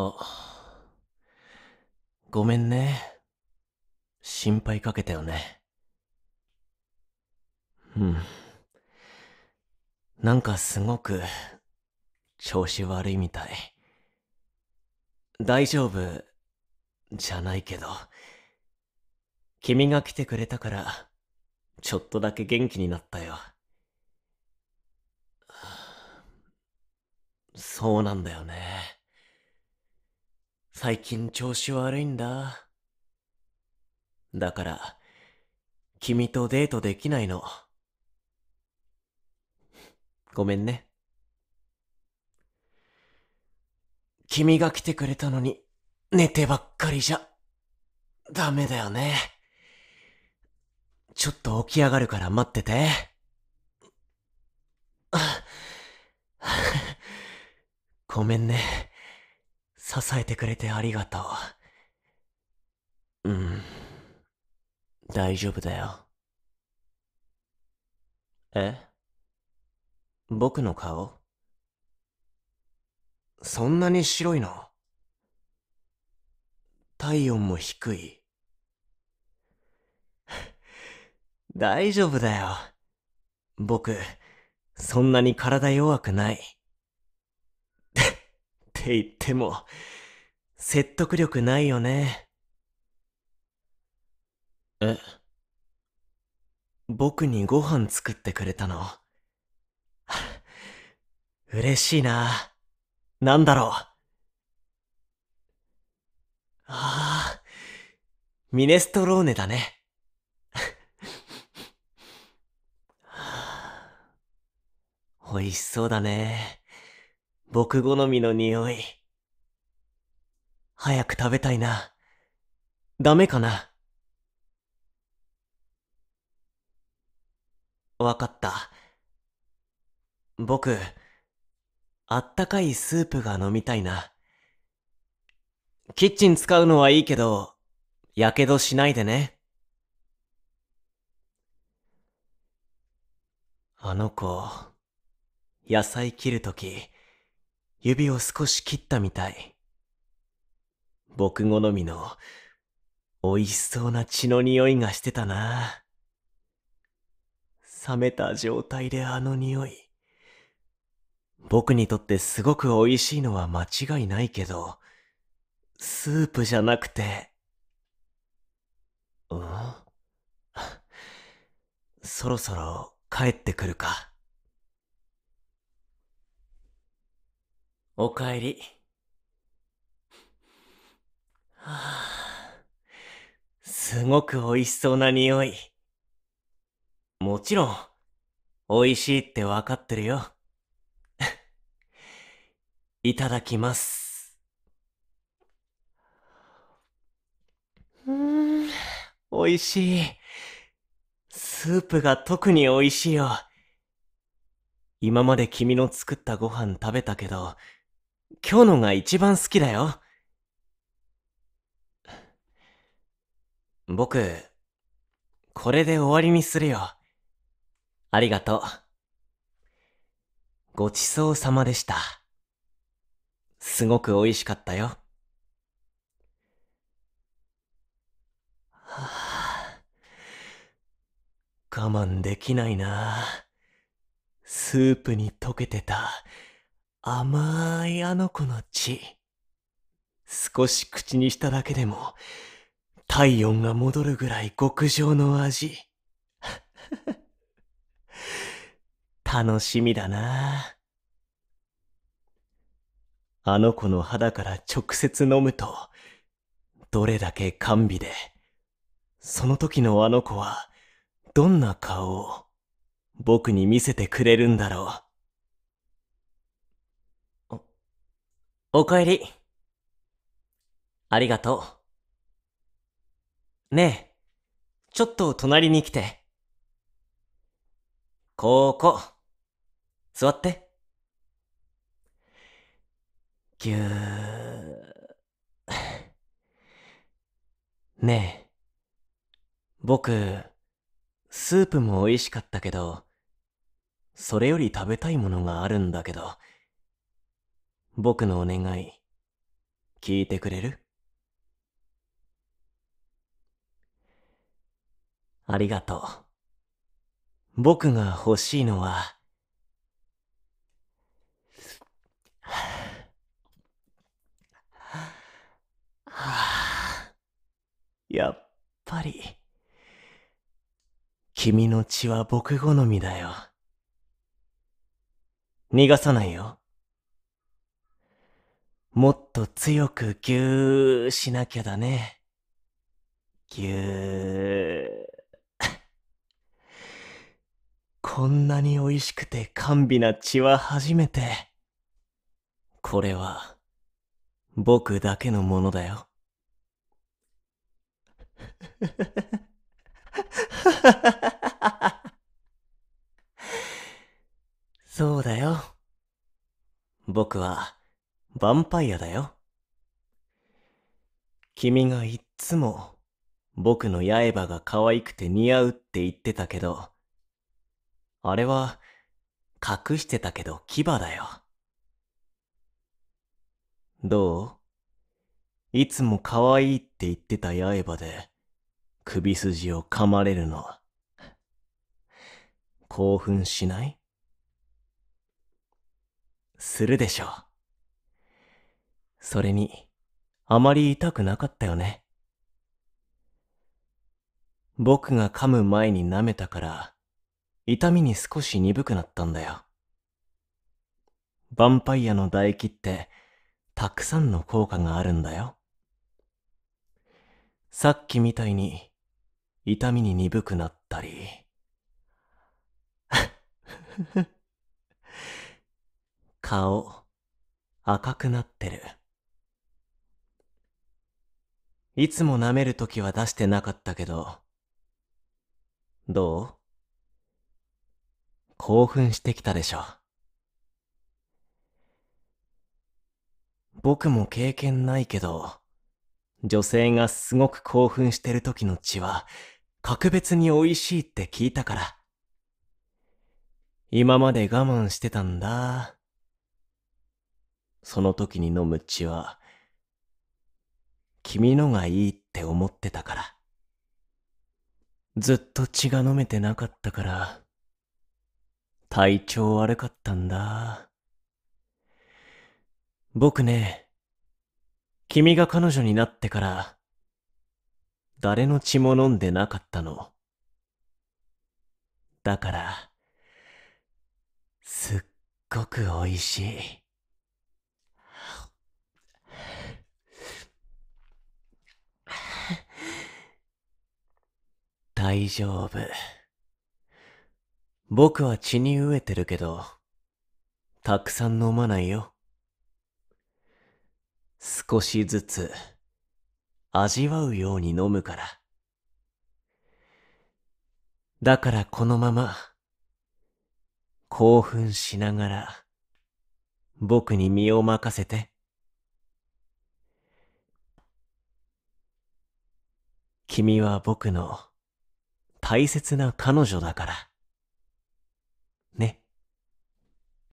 あ、ごめんね。心配かけたよね。うん。なんかすごく、調子悪いみたい。大丈夫、じゃないけど。君が来てくれたから、ちょっとだけ元気になったよ。そうなんだよね。最近調子悪いんだ。だから、君とデートできないの。ごめんね。君が来てくれたのに、寝てばっかりじゃ、ダメだよね。ちょっと起き上がるから待ってて。ごめんね。支えてくれてありがとう。うん。大丈夫だよ。え？僕の顔？そんなに白いの？体温も低い。大丈夫だよ。僕、そんなに体弱くない。って言っても、説得力ないよね。え？僕にご飯作ってくれたの嬉しいな。なんだろう。ああ、ミネストローネだね。美味しそうだね。僕好みの匂い。早く食べたいな。ダメかなわかった。僕、あったかいスープが飲みたいな。キッチン使うのはいいけど、やけどしないでね。あの子、野菜切るとき、指を少し切ったみたい。僕好みの、美味しそうな血の匂いがしてたな。冷めた状態であの匂い。僕にとってすごく美味しいのは間違いないけど、スープじゃなくて、うん？そろそろ帰ってくるか。おかえり。はあ、すごく美味しそうな匂い。もちろん、美味しいってわかってるよ。いただきます。うーん、美味しい。スープが特に美味しいよ。今まで君の作ったご飯食べたけど、今日のが一番好きだよ。僕、これで終わりにするよ。ありがとう。ごちそうさまでした。すごく美味しかったよ。はあ、我慢できないな。スープに溶けてた甘いあの子の血。少し口にしただけでも、体温が戻るぐらい極上の味。楽しみだな。あの子の肌から直接飲むと、どれだけ甘美で、その時のあの子は、どんな顔を僕に見せてくれるんだろう。おかえり。ありがとう。ねえ、ちょっと隣に来て。ここ、座って。ぎゅー。ねえ、僕、スープも美味しかったけど、それより食べたいものがあるんだけど。僕のお願い、聞いてくれる？ありがとう。僕が欲しいのは、やっぱり、君の血は僕好みだよ。逃がさないよ。もっと強くぎゅーしなきゃだね。ぎゅー。こんなに美味しくて甘美な血は初めて。これは、僕だけのものだよ。そうだよ。僕は、ヴァンパイアだよ。君がいっつも、僕の刃が可愛くて似合うって言ってたけど、あれは、隠してたけど牙だよ。どう？いつも可愛いって言ってた刃で、首筋を噛まれるの。興奮しない？するでしょう。それに、あまり痛くなかったよね。僕が噛む前に舐めたから、痛みに少し鈍くなったんだよ。ヴァンパイアの唾液って、たくさんの効果があるんだよ。さっきみたいに、痛みに鈍くなったり。顔、赤くなってる。いつも舐めるときは出してなかったけど、どう？興奮してきたでしょ。僕も経験ないけど、女性がすごく興奮してる時の血は、格別に美味しいって聞いたから。今まで我慢してたんだ。その時に飲む血は、君のがいいって思ってたから。ずっと血が飲めてなかったから、体調悪かったんだ。僕ね、君が彼女になってから、誰の血も飲んでなかったの。だから、すっごく美味しい。大丈夫。僕は血に飢えてるけど、たくさん飲まないよ。少しずつ、味わうように飲むから。だからこのまま、興奮しながら、僕に身を任せて。君は僕の大切な彼女だから。ね。